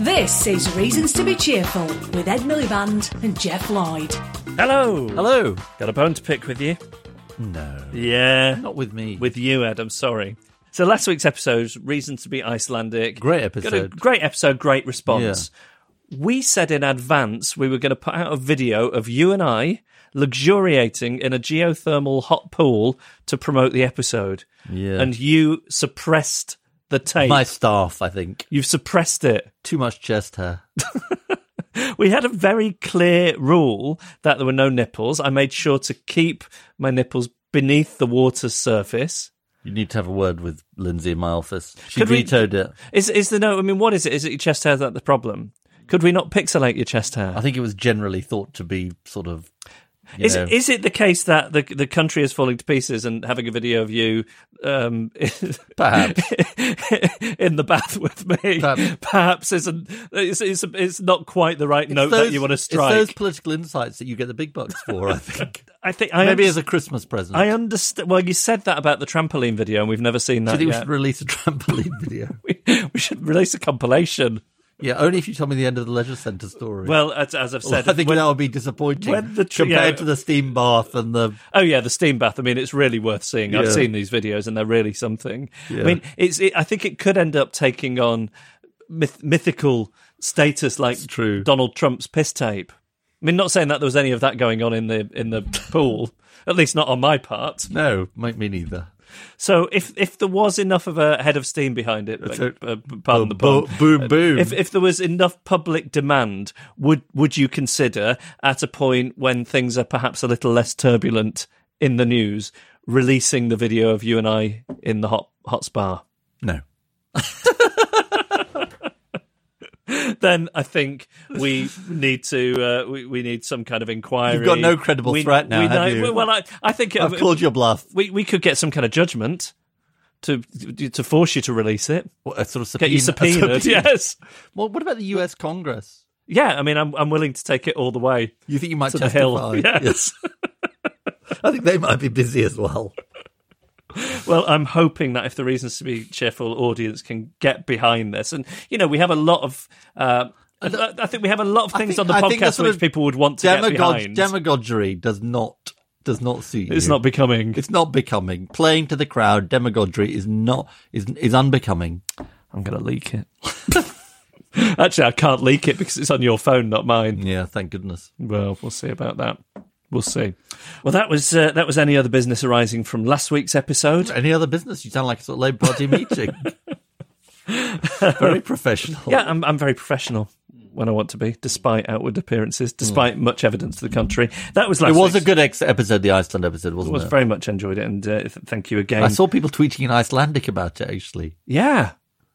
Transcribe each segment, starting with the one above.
This is Reasons to Be Cheerful with Ed Miliband and Geoff Lloyd. Hello. Hello. Got a bone to pick with you? No. Yeah. Not with me. With you, Ed. I'm sorry. So last week's episode, Reasons to be Icelandic. Great Got a episode. great episode, great response. We said in advance we were going to put out a video of you and I luxuriating in a geothermal hot pool to promote the episode. Yeah. And you suppressed the tape. My staff, I think. You've suppressed it. Too much chest hair. We had a very clear rule that there were no nipples. I made sure to keep my nipples beneath the water's surface. You need to have a word with Lindsay in my office. She Could we- vetoed it. Is is the no? I mean, what is it? Is it your chest hair that the problem? Could we not pixelate your chest hair? I think it was generally thought to be sort of. You Is know, it, is it the case that the the country is falling to pieces and having a video of you um, Perhaps. in the bath with me Perhaps. perhaps isn't it's, it's, it's not quite the right It's note those- that you want to It's strike? those political insights that you get the big bucks for, I think. I think I Maybe as a Christmas present. I understand. Well, you said that about the trampoline video, and we've never seen that. Do you think we should release a trampoline video? we, we should release a compilation. Yeah, only if you tell me the end of the leisure centre story. Well, as, as I've said, I think when- that would be disappointing when the tr- compared yeah. to the steam bath and the. Oh yeah, the steam bath. I mean, it's really worth seeing. I've seen these videos, and they're really something. Yeah. I mean, it's. It, I think it could end up taking on myth, mythical status, like true. Donald Trump's piss tape. I mean, not saying that there was any of that going on in the in the pool, at least not on my part. No, me neither. So if if there was enough of a head of steam behind it, That's uh, it. uh, pardon the pun, boom, uh, boom. If if there was enough public demand, would would you consider at a point when things are perhaps a little less turbulent in the news, releasing the video of you and I in the hot hot spa? No. Then I think we need to uh, we, we need some kind of inquiry. You've got no credible We- threat now, we have know- you? Well, I, I think I've called your bluff. we we could get some kind of judgment to to force you to release it. What, a sort of Get you subpoena- Yes. Well, what about the U.S. Congress? Yeah, I mean, I'm I'm willing to take it all the way You think you might to the hill. Yes. I think they might be busy as well. Well, I'm hoping that if the reasons to be cheerful audience can get behind this, and you know, we have a lot of. Uh, I I think we have a lot of things think- on the I think the podcast which people would want to get behind. demagoguery does not does not suit you. it's not becoming. It's not becoming. Playing to the crowd, demagoguery is not is is unbecoming. I'm going to leak it. Actually, I can't leak it because it's on your phone, not mine. Yeah, thank goodness. Well, we'll see about that. We'll see. Well, that was uh, that was any other business arising from last week's episode. Any other business? You sound like a sort of Labour Party meeting. Very professional. Yeah, I'm I'm very professional when I want to be, despite outward appearances, despite much evidence to the contrary. That was It last was a good ex- episode, the Iceland episode, I wasn't was it? very much enjoyed it, and uh, th- thank you again. I saw people tweeting in Icelandic about it, actually. yeah,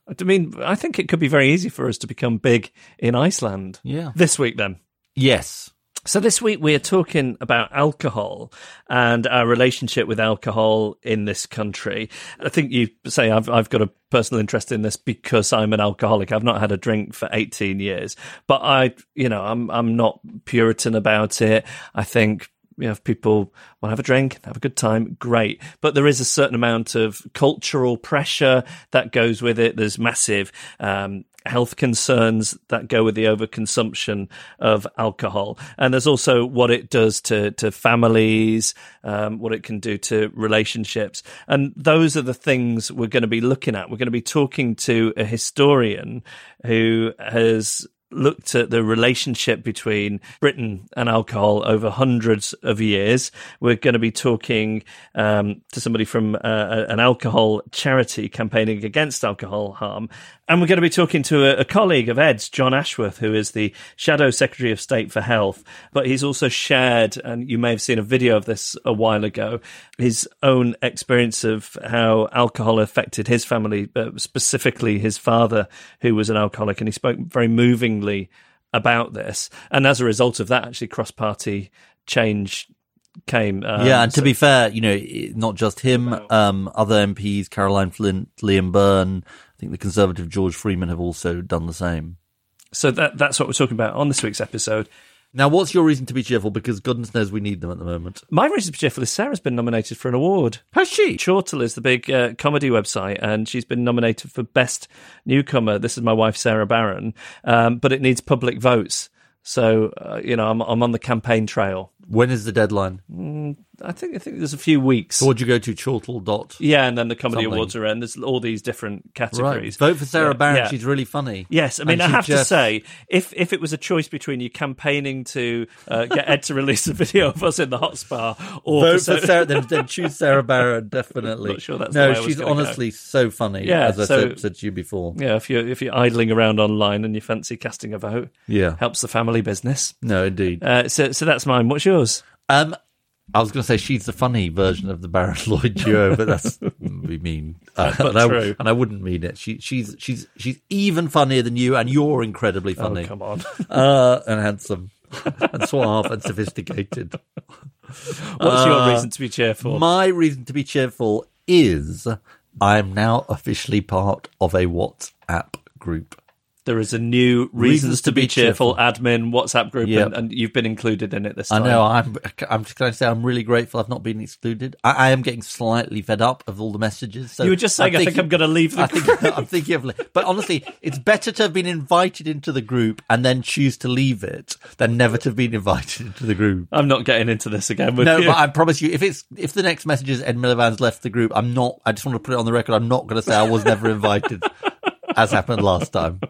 I mean, I think it could be very easy for us to become big in Iceland. Yeah. This week, then. Yes. So this week we're talking about alcohol and our relationship with alcohol in this country. I think you say I've I've got a personal interest in this because I'm an alcoholic. I've not had a drink for 18 years, but I, you know, I'm I'm not puritan about it. I think you know, if people want to have a drink, have a good time, great. But there is a certain amount of cultural pressure that goes with it. There's massive um, health concerns that go with the overconsumption of alcohol, and there's also what it does to to families, um, what it can do to relationships, and those are the things we're going to be looking at. We're going to be talking to a historian who has looked at the relationship between Britain and alcohol over hundreds of years. We're going to be talking um, to somebody from uh, an alcohol charity campaigning against alcohol harm. And we're going to be talking to a, a, colleague of Ed's, John Ashworth, who is the Shadow Secretary of State for Health. But he's also shared, and you may have seen a video of this a while ago, his own experience of how alcohol affected his family, specifically his father, who was an alcoholic. And he spoke very movingly about this. And as a result of that, actually, cross party change came. Um, yeah, and to be fair, you know, not just him, um, other MPs, Caroline Flint, Liam Byrne, I think the Conservative George Freeman have also done the same. So that that's what we're talking about on this week's episode. Now, what's your reason to be cheerful? Because goodness knows we need them at the moment. My reason to be cheerful is Sarah's been nominated for an award. Has she? Chortle is the big uh, comedy website, and she's been nominated for Best Newcomer. This is my wife, Sarah Barron, um, but it needs public votes. So, uh, you know, I'm, I'm on the campaign trail. When is the deadline? Mm, I think I think there's a few weeks. So would you go to Chortle dot? Yeah, and then the comedy something. awards are in. There's all these different categories. Right. Vote for Sarah yeah, Barron. Yeah. She's really funny. Yes, I mean and I have just... to say, if if it was a choice between you campaigning to uh, get Ed to release a video of us in the hot spa, or vote for, for Sarah, then, then, choose Sarah Barron definitely. Not sure that's no. she's honestly go. so funny. Yeah, as I so, said, said, to you before. Yeah, if you're if you're idling around online and you fancy casting a vote, yeah, helps the family business. No, indeed. Uh, so so that's mine. What's yours? Um, I was going to say she's the funny version of the Barron Lloyd duo, but that's we mean, uh, and, I, and, I, wouldn't mean it. She, she's she's she's even funnier than you, and you're incredibly oh, funny. Oh, come on, uh, and handsome, and suave, and sophisticated. What's uh, your reason to be cheerful? My reason to be cheerful is I am now officially part of a WhatsApp group. There is a new Reasons, Reasons to, be, cheerful, cheerful, admin WhatsApp group, yep. and, and, you've been included in it this time. I know. I'm. I'm just going to say I'm really grateful. I've not been excluded. I, I am getting slightly fed up of all the messages. So you were just saying, I'm I think I'm going to leave the I think, I'm thinking of, but honestly, it's better to have been invited into the group and then choose to leave it than never to have been invited into the group. I'm not getting into this again. no, you. but I promise you, if it's if the next message is Ed Miliband's left the group, I'm not. I just want to put it on the record. I'm not going to say I was never invited, as happened last time.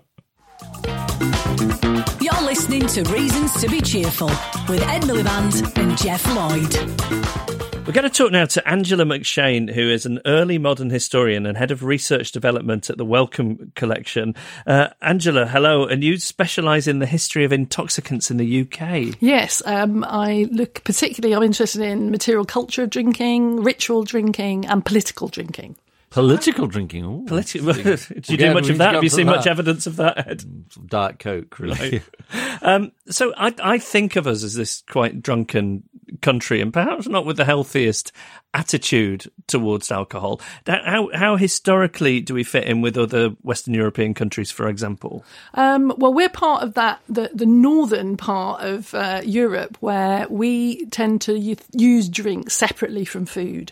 You're listening to Reasons to be Cheerful with Ed Miliband and Geoff Lloyd. We're going to talk now to Angela McShane, who is an early modern historian and head of research development at the Wellcome Collection. Uh, Angela, hello, and you specialise in the history of intoxicants in the UK. Yes, um, I look particularly, I'm interested in material culture of drinking, ritual drinking, and political drinking. Political drinking. Ooh, Political. Did you do much of that? Have you seen that. much evidence of that, Ed? Mm, Diet Coke, really. Right. um, so I, I think of us as this quite drunken country, and perhaps not with the healthiest attitude towards alcohol. How, how historically do we fit in with other Western European countries, for example? Um, well, we're part of that, the, the northern part of uh, Europe, where we tend to use drink separately from food.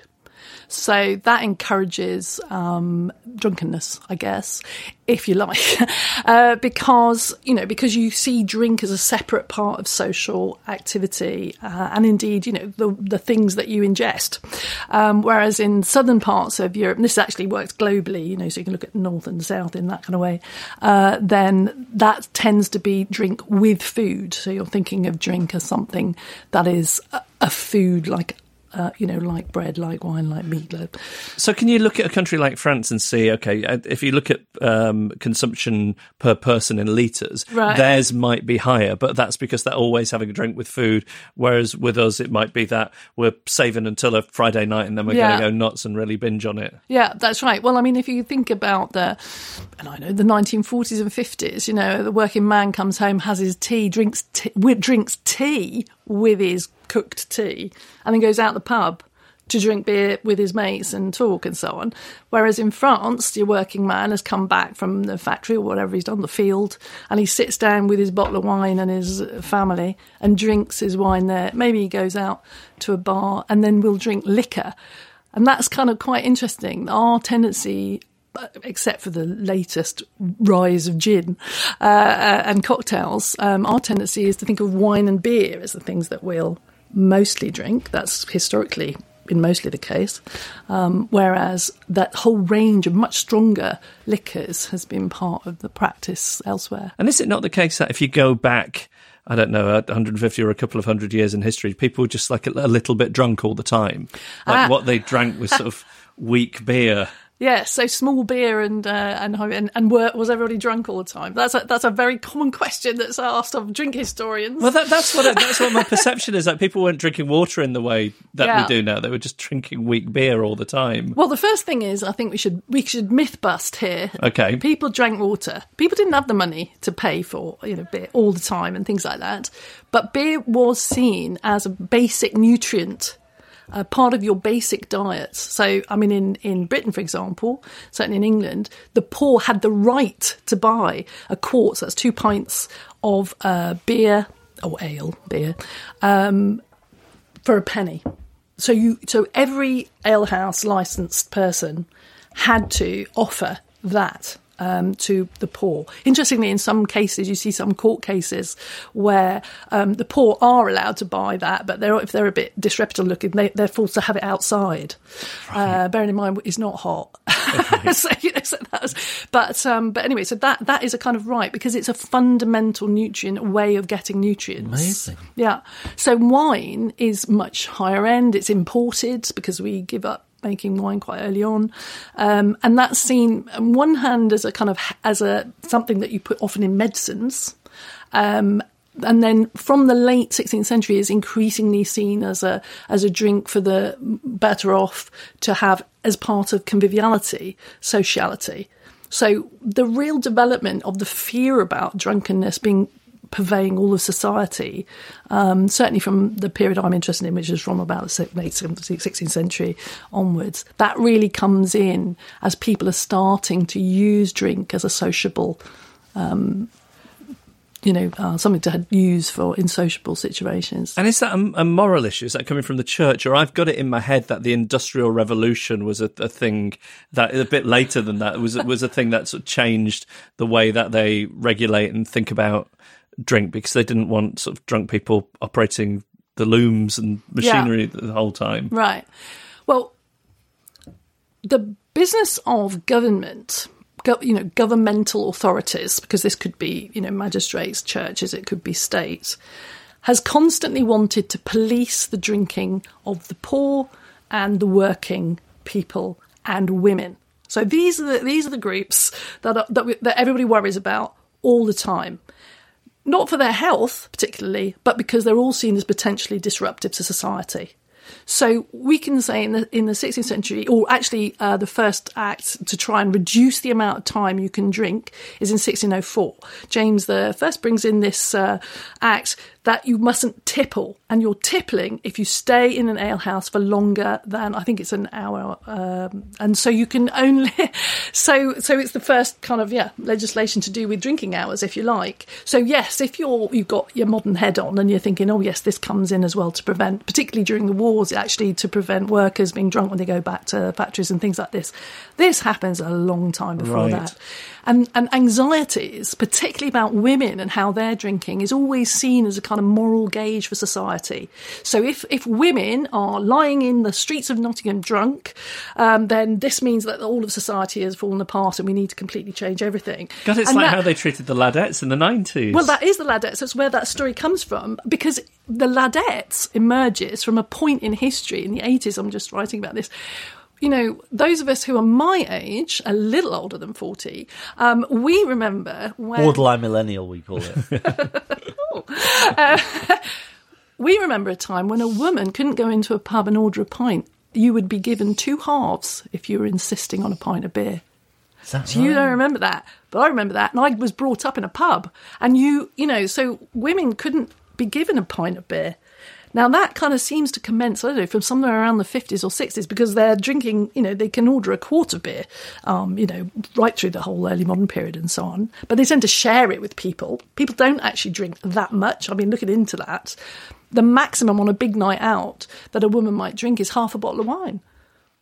So that encourages um, drunkenness, I guess, if you like, uh, because you know because you see drink as a separate part of social activity, uh, and indeed you know the the things that you ingest. Um, whereas in southern parts of Europe, and this actually works globally, you know, so you can look at north and south in that kind of way. Uh, then that tends to be drink with food. So you're thinking of drink as something that is a, a food like uh, you know, like bread, like wine, like meatloaf. So, can you look at a country like France and see, okay, uh, if you look at um, consumption per person in litres, right. theirs might be higher, but that's because they're always having a drink with food. Whereas with us, it might be that we're saving until a Friday night and then we're yeah. going to go nuts and really binge on it. Yeah, that's right. Well, I mean, if you think about the, and I know the 1940s and 50s, you know, the working man comes home, has his tea, drinks tea, drinks tea with his cooked tea and then goes out the pub to drink beer with his mates and talk and so on. Whereas in France, your working man has come back from the factory or whatever he's done, the field, and he sits down with his bottle of wine and his family and drinks his wine there. Maybe he goes out to a bar and then will drink liquor. And that's kind of quite interesting. Our tendency except for the latest rise of gin uh, uh, and cocktails, um, our tendency is to think of wine and beer as the things that we'll mostly drink. That's historically been mostly the case. Um, whereas that whole range of much stronger liquors has been part of the practice elsewhere. And is it not the case that if you go back, I don't know, 150 or a couple of hundred years in history, people were just like a, a little bit drunk all the time? Like Ah. what they drank was sort of weak beer. Yeah, so small beer and uh, and and, and were, was everybody drunk all the time? That's a, that's a very common question that's asked of drink historians. Well, that, that's what I, that's what my perception is. Like people weren't drinking water in the way that Yeah. we do now. They were just drinking weak beer all the time. Well, the first thing is, I think we should we should myth bust here. Okay. People drank water. People didn't have the money to pay for you know beer all the time and things like that. But beer was seen as a basic nutrient. Uh, part of your basic diet. So, I mean, in, in Britain, for example, certainly in England, the poor had the right to buy a quart, so that's two pints of uh, beer or ale, beer, um, for a penny. So you, so every alehouse licensed person had to offer that um, to the poor. Interestingly, in some cases, you see some court cases where um, the poor are allowed to buy that, but they're, if they're a bit disreputable looking, they, they're forced to have it outside. Uh, bearing in mind, it's not hot. so, you know, so that was, but um, but anyway, so that that is a kind of right because it's a fundamental nutrient way of getting nutrients. Amazing. Yeah. So wine is much higher end. It's imported because we give up making wine quite early on, um, and that's seen on one hand as a kind of as a something that you put often in medicines. Um, and then from the late 16th century is increasingly seen as a as a drink for the better off to have as part of conviviality, sociality. So the real development of the fear about drunkenness being pervading all of society, um, certainly from the period I'm interested in, which is from about the late 16th century onwards, that really comes in as people are starting to use drink as a sociable, um, you know, uh, something to use for in sociable situations. And is that a, a moral issue? Is that coming from the church, or I've got it in my head that the Industrial Revolution was a, a thing that a bit later than that was was a thing that sort of changed the way that they regulate and think about drink because they didn't want sort of drunk people operating the looms and machinery the whole time. Right. Well, the business of government, go, you know, governmental authorities, because this could be, you know, magistrates, churches, it could be states, has constantly wanted to police the drinking of the poor and the working people and women. So these are the, these are the groups that are, that, we, that everybody worries about all the time not for their health particularly, but because they're all seen as potentially disruptive to society. So we can say in the in the 16th century, or actually uh, the first act to try and reduce the amount of time you can drink is in 1604. James the First brings in this uh, act that you mustn't tipple, and you're tippling if you stay in an alehouse for longer than I think it's an hour, um, and so you can only so so it's the first kind of yeah legislation to do with drinking hours, if you like. So yes, if you're you've got your modern head on and you're thinking, oh yes, this comes in as well to prevent, particularly during the wars, actually to prevent workers being drunk when they go back to factories and things like this. This happens a long time before Right. that. And, and anxieties, particularly about women and how they're drinking, is always seen as a kind of moral gauge for society. So if, if women are lying in the streets of Nottingham drunk, um, then this means that all of society has fallen apart and we need to completely change everything. God, it's And like that- how they treated the ladettes in the nineties. well, that is the Ladettes. That's where that story comes from. Because the Ladettes emerges from a point in history in the 80s. I'm just writing about this. You know, those of us who are my age, a little older than 40, um, we remember when. Borderline millennial, we call it. We remember a time when a woman couldn't go into a pub and order a pint. You would be given two halves if you were insisting on a pint of beer. So you right? don't remember that, but I remember that, and I was brought up in a pub, and you, you know, so women couldn't be given a pint of beer. Now that kind of seems to commence, I don't know, from somewhere around the fifties or sixties, because they're drinking, you know, they can order a quart of beer, um, you know, right through the whole early modern period and so on. But they tend to share it with people. People don't actually drink that much. I've been looking into that. The maximum on a big night out that a woman might drink is half a bottle of wine.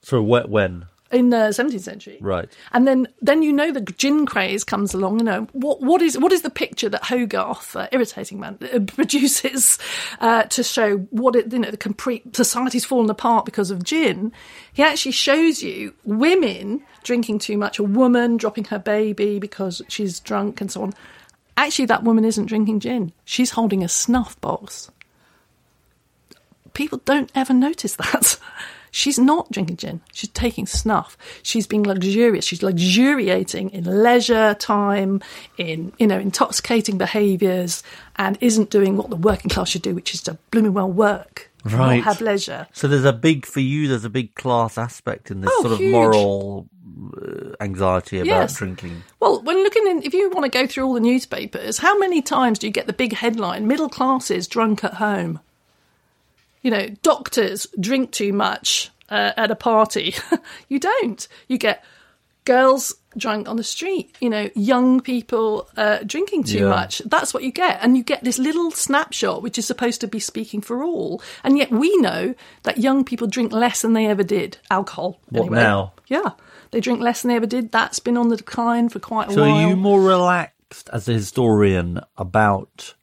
For when? In the 17th century. Right. And then then you know the gin craze comes along. You know what what is what is the picture that Hogarth, uh, irritating man, uh, produces uh, to show what it you know the complete society's fallen apart because of gin. He actually shows you women drinking too much, a woman dropping her baby because she's drunk and so on. Actually, that woman isn't drinking gin. She's holding a snuff box. People don't ever notice that. She's not drinking gin. She's taking snuff. She's being luxurious. She's luxuriating in leisure time, in you know intoxicating behaviours, and isn't doing what the working class should do, which is to blooming well work, Right. not have leisure. So there's a big for you. There's a big class aspect in this Oh, sort of huge. moral uh, anxiety about Yes. drinking. Well, when looking in, if you want to go through all the newspapers, how many times do you get the big headline: "Middle classes drunk at home"? You know, doctors drink too much uh, at a party. you don't. You get girls drunk on the street. You know, young people uh, drinking too Yeah. much. That's what you get, and you get this little snapshot, which is supposed to be speaking for all. And yet, we know that young people drink less than they ever did alcohol. What anyway. now? Yeah, they drink less than they ever did. That's been on the decline for quite a So while. So are you more relaxed as a historian about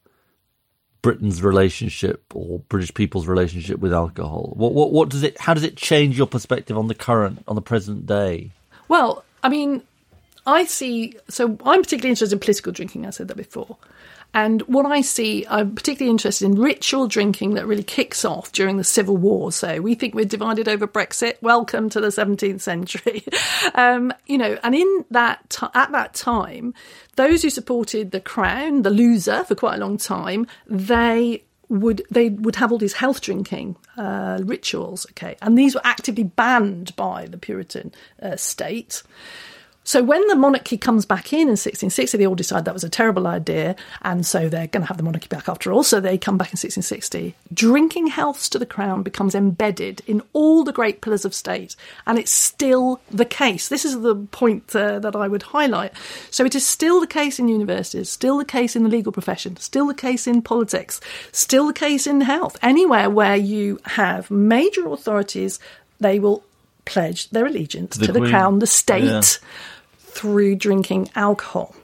Britain's relationship or British people's relationship with alcohol? What what what does it? How does it change your perspective on the current on the present day? Well, I mean, I see. So I'm particularly interested in political drinking. I said that before. And what I see, I'm particularly interested in ritual drinking that really kicks off during the Civil War. So we think we're divided over Brexit. Welcome to the 17th century. um, you know, and in that ti at that time, those who supported the crown, the loser, for quite a long time, they would they would have all these health drinking uh, rituals, okay, and these were actively banned by the Puritan uh, state. So when the monarchy comes back in in 1660, they all decide that was a terrible idea, and so they're going to have the monarchy back after all. So they come back in 1660. Drinking healths to the crown becomes embedded in all the great pillars of state, and it's still the case. This is the point uh, that I would highlight. So it is still the case in universities, still the case in the legal profession, still the case in politics, still the case in health. Anywhere where you have major authorities, they will pledge their allegiance the to the Queen. crown, the state Yeah. Through drinking alcohol.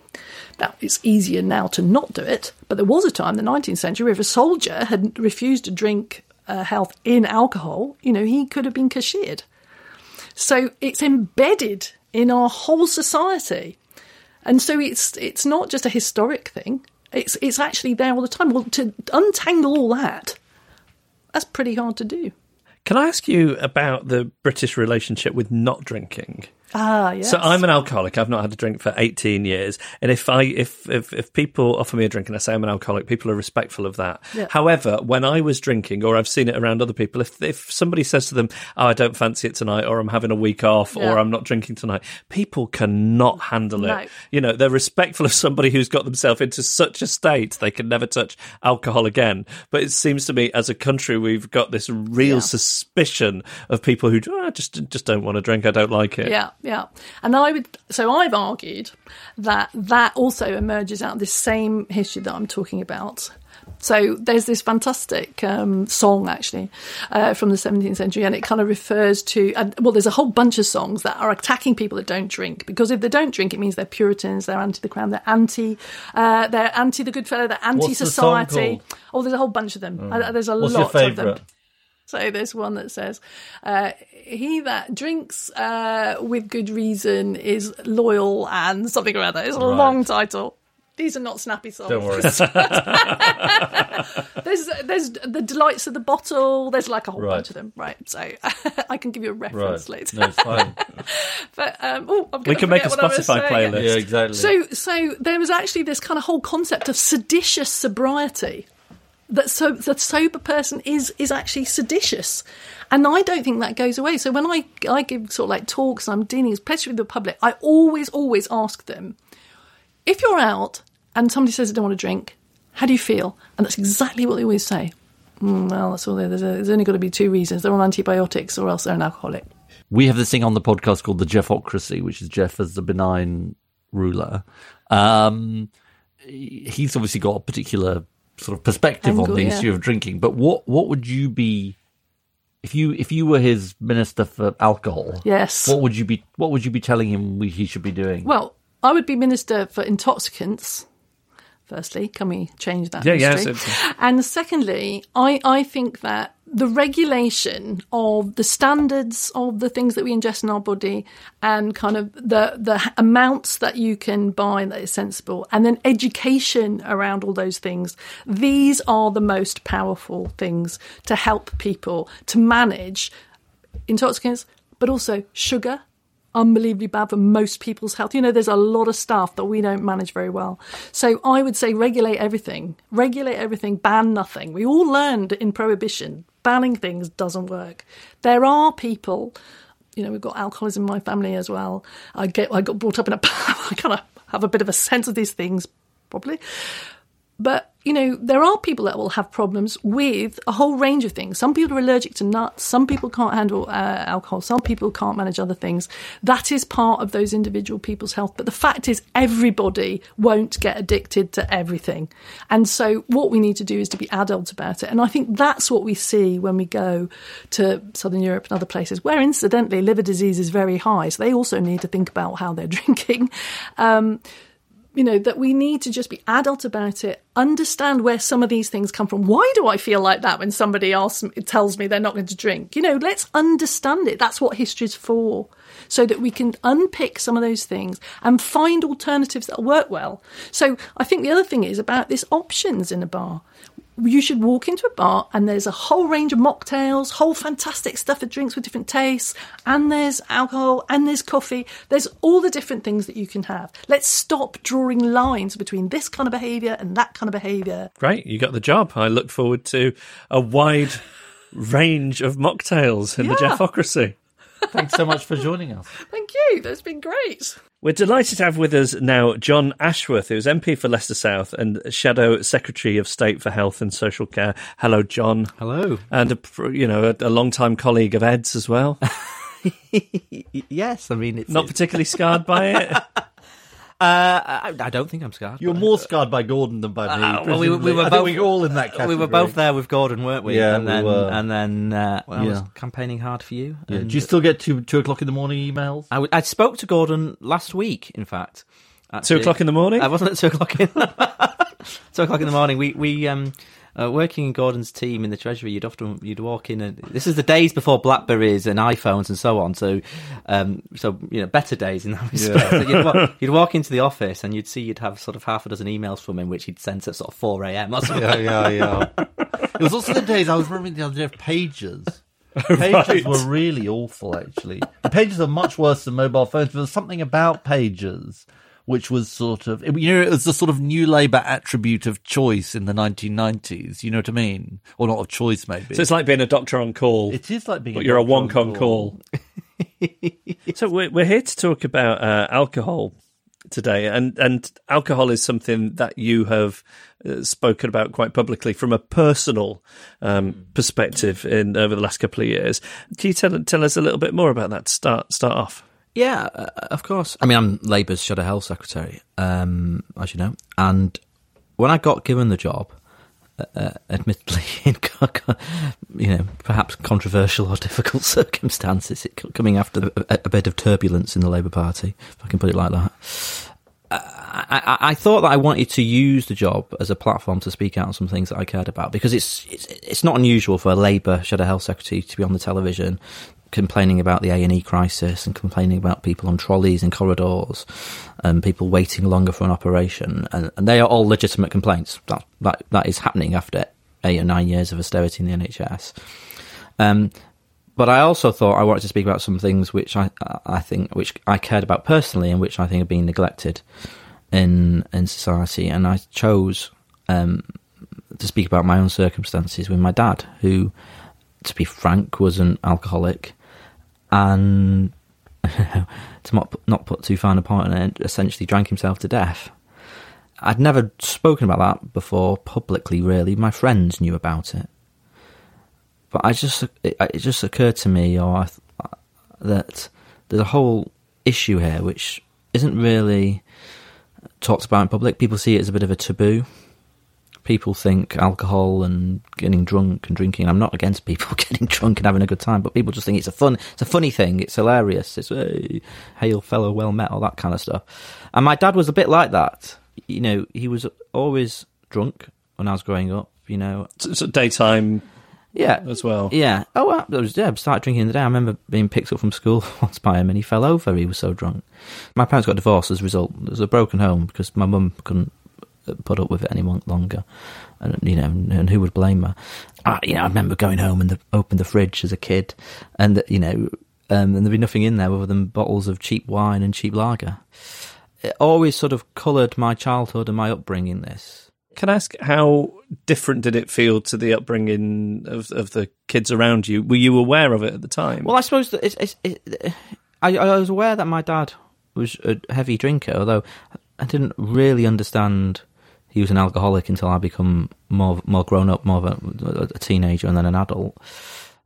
Now, it's easier now to not do it, but there was a time the 19th century if a soldier had refused to drink uh, health in alcohol, you know, he could have been cashiered. So it's embedded in our whole society. And so it's it's not just a historic thing. It's it's actually there all the time. Well, to untangle all that, that's pretty hard to do. Can I ask you about the British relationship with not drinking? Ah, yes. So I'm an alcoholic. I've not had a drink for 18 years, and if I if if, if people offer me a drink and I say I'm an alcoholic, people are respectful of that. Yeah. However, when I was drinking, or I've seen it around other people, if if somebody says to them, "Oh, I don't fancy it tonight," or "I'm having a week off," Yeah. or "I'm not drinking tonight," people cannot handle No. it. You know, they're respectful of somebody who's got themselves into such a state they can never touch alcohol again. But it seems to me, as a country, we've got this real Yeah. suspicion of people who "Oh, just just don't want to drink. I don't like it. Yeah, yeah. And I would, so I've argued that that also emerges out of this same history that I'm talking about. So there's this fantastic um, song actually uh, from the 17th century, and it kind of refers to and, well, there's a whole bunch of songs that are attacking people that don't drink because if they don't drink, it means they're Puritans, they're anti the crown, they're anti, uh, they're anti the good fellow, they're anti What's the society. Oh, there's a whole bunch of them. Uh, there's a What's lot of them. Favourite? So there's one that says, uh, "He that drinks uh, with good reason is loyal," and something or other. It's a Right. long title. These are not snappy songs. Don't worry. there's there's the delights of the bottle. There's like a whole Right. bunch of them. Right. So I can give you a right. reference later. No, it's fine. But um, oh, I'm We can make a forget what I was Spotify playlist. yeah, exactly. So, so there was actually this kind of whole concept of seditious sobriety. That so the sober person is is actually seditious, and I don't think that goes away. So when I I give sort of like talks, I'm dealing especially with the public. I always always ask them if you're out and somebody says they don't want to drink, how do you feel? And that's exactly what they always say. Mm, well, that's all there. There's, a, there's only got to be two reasons: they're on antibiotics, or else they're an alcoholic. we have this thing on the podcast called the Jeffocracy, which is Jeff as the benign ruler. Um, he's obviously got a particular sort of perspective on the yeah. issue of drinking. But what what would you be if you if you were his minister for alcohol, Yes. what would you be what would you be telling him we, he should be doing? Well, I would be minister for intoxicants. Firstly, can we change that? Yeah, history? it's- And secondly, I, I think that the regulation of the standards of the things that we ingest in our body and kind of the the amounts that you can buy that is sensible and then education around all those things these are the most powerful things to help people to manage intoxicants but also sugar unbelievably bad for most people's health. You know, there's a lot of stuff that we don't manage very well. So I would say regulate everything. Regulate everything, ban nothing. We all learned in prohibition, banning things doesn't work. There are people, you know, we've got alcoholism in my family as well. I get I got brought up in a I kind of have a bit of a sense of these things, probably. But, you know, there are people that will have problems with a whole range of things. Some people are allergic to nuts. Some people can't handle uh, alcohol. Some people can't manage other things. That is part of those individual people's health. But the fact is, everybody won't get addicted to everything. And so, what we need to do is to be adult about it. And I think that's what we see when we go to Southern Europe and other places, where incidentally, liver disease is very high. So, they also need to think about how they're drinking. Um, you know, that we need to just be adult about it, understand where some of these things come from. Why do I feel like that when somebody else tells me they're not going to drink? You know, let's understand it. That's what history's for. So that we can unpick some of those things and find alternatives that work well. So I think the other thing is about this options in a bar you should walk into a bar and there's a whole range of mocktails, whole fantastic stuff of drinks with different tastes, and there's alcohol and there's coffee. There's all the different things that you can have. Let's stop drawing lines between this kind of behaviour and that kind of behaviour. Great, you got the job. I look forward to a wide range of mocktails in the Jeffocracy. Thanks so much for joining us. Thank you. That's been great. We're delighted to have with us now John Ashworth, who's MP for Leicester South and Shadow Secretary of State for Health and Social Care. Hello, John. Hello. And, a, you know, a, a long-time colleague of Ed's as well. yes, I mean it's Not particularly scarred by it. Uh, I, I don't think I'm scarred. You're more scarred by Gordon than by me. Uh, well, we, we presumably. were I both think we're all in that category. We were both there with Gordon, weren't we? Yeah, and we then were. and then uh, well, I was campaigning hard for you. Yeah. Do you still get two two o'clock in the morning emails? I, w- I spoke to Gordon last week. In fact, Two o'clock in the morning? I wasn't at two o'clock in two o'clock in the morning. We we um uh, working in Gordon's team in the treasury. You'd often you'd walk in and this is the days before Blackberries and iPhones and so on. So um so you know better days in that respect. So you'd, walk, you'd walk into the office and you'd see you'd have sort of half a dozen emails from him which he'd sent at sort of four a.m. or something. yeah, yeah, yeah. it was also the days I was remembering the other day of pages. Pages were really awful, actually. The pages are much worse than mobile phones. But there was something about pages which was sort of, you know, it was the sort of new Labour attribute of choice in the 1990s. You know what I mean? Or not of choice, maybe. So it's like being a doctor on call. it is like being. but you're a doctor wonk on call. so we're, we're here to talk about uh, alcohol today, and and alcohol is something that you have uh, spoken about quite publicly from a personal um, perspective in over the last couple of years. Can you tell tell us a little bit more about that? To start start off. Yeah, uh, of course. I mean, I'm Labour's Shadow Health Secretary, um, as you know. And when I got given the job, uh, uh, admittedly in you know perhaps controversial or difficult circumstances, coming after a, a bit of turbulence in the Labour Party, if I can put it like that. I, I, I thought that I wanted to use the job as a platform to speak out on some things that I cared about because it's it's, it's not unusual for a Labour Shadow Health Secretary to be on the television complaining about the A and E crisis and complaining about people on trolleys and corridors and people waiting longer for an operation. And, and they are all legitimate complaints. That that that is happening after eight or nine years of austerity in the NHS. Um, but I also thought I wanted to speak about some things which I I think which I cared about personally and which I think are being neglected in in society, and I chose um, to speak about my own circumstances with my dad, who, to be frank, was an alcoholic, and to not put, not put too fine a point on it, essentially drank himself to death. I'd never spoken about that before publicly. Really, my friends knew about it but I just it, it just occurred to me, or th- that there's a whole issue here which isn't really talked about in public. People see it as a bit of a taboo. People think alcohol and getting drunk and drinking. I'm not against people getting drunk and having a good time, but people just think it's a fun, it's a funny thing. It's hilarious. It's hey, hail fellow, well met, all that kind of stuff. And my dad was a bit like that. You know, he was always drunk when I was growing up. You know, So, so daytime yeah, as well. yeah. Oh, I was yeah. Started drinking in the day. I remember being picked up from school once by him, and he fell over. He was so drunk. My parents got divorced as a result. It was a broken home because my mum couldn't put up with it any longer, and you know, and who would blame her? I, you know, I remember going home and the, opened the fridge as a kid, and you know, um, and there'd be nothing in there other than bottles of cheap wine and cheap lager. It always sort of coloured my childhood and my upbringing. This. Can I ask how different did it feel to the upbringing of of the kids around you? Were you aware of it at the time? Well, I suppose that it's, it's, it, I, I was aware that my dad was a heavy drinker, although I didn't really understand he was an alcoholic until I become more more grown up, more of a, a teenager, and then an adult.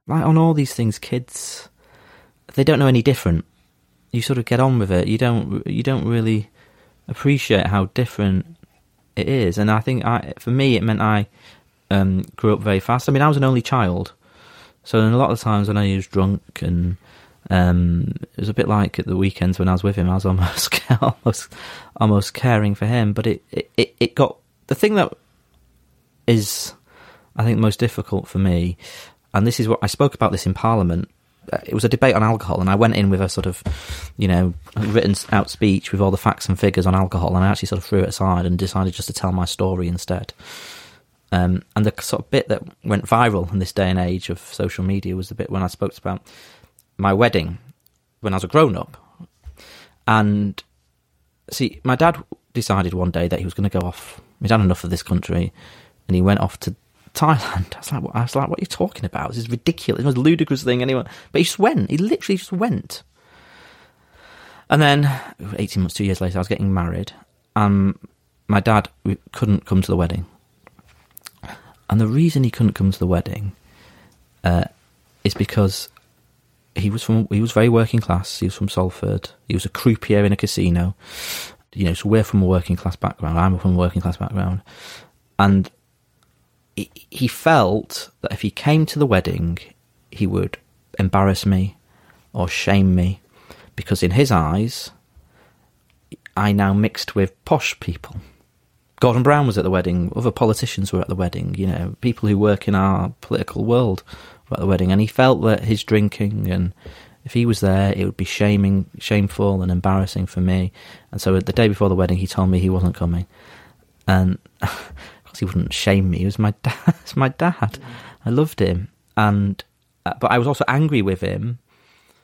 Like on all these things, kids they don't know any different. You sort of get on with it. You don't you don't really appreciate how different it is, and I think I for me it meant I um, grew up very fast. I mean, I was an only child, so a lot of times when I was drunk and um, it was a bit like at the weekends when I was with him, I was almost almost almost caring for him. But it, it, it got the thing that is I think the most difficult for me, and this is what I spoke about this in Parliament. uh, It was a debate on alcohol, and I went in with a sort of, you know, written out speech with all the facts and figures on alcohol, and I actually sort of threw it aside and decided just to tell my story instead. Um, and the sort of bit that went viral in this day and age of social media was the bit when I spoke about my wedding when I was a grown up. And see, my dad decided one day that he was going to go off. He'd had enough of this country, and he went off to Thailand. I was like, what, I was like, what are you talking about? This is ridiculous. It was a ludicrous thing. Anyway, but he just went. He literally just went. And then, eighteen months, two years later, I was getting married, and my dad couldn't come to the wedding. And the reason he couldn't come to the wedding uh, is because he was from he was very working class. He was from Salford. He was a croupier in a casino. You know, so we're from a working class background. I'm from a working class background, and he, he felt that if he came to the wedding, he would embarrass me or shame me, because in his eyes, I now mixed with posh people. Gordon Brown was at the wedding. Other politicians were at the wedding. You know, people who work in our political world were at the wedding, and he felt that his drinking and if he was there, it would be shaming, shameful and embarrassing for me. And so, the day before the wedding, he told me he wasn't coming, and of course, he wouldn't shame me. He was my dad. It's my dad. I loved him, and uh, but I was also angry with him.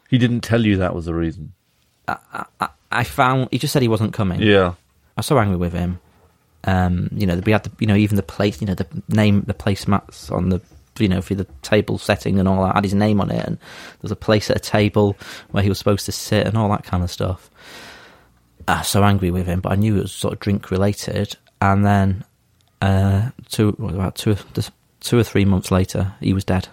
He didn't tell you that was the reason. I found he just said he wasn't coming. Yeah. I was so angry with him. Um, you know, we had the, you know, even the place, you know, the name, the placemats on the, you know, for the table setting and all that had his name on it, and there was a place at a table where he was supposed to sit and all that kind of stuff. I was so angry with him, but I knew it was sort of drink related. And then, uh, two what, about two, two or three months later, he was dead.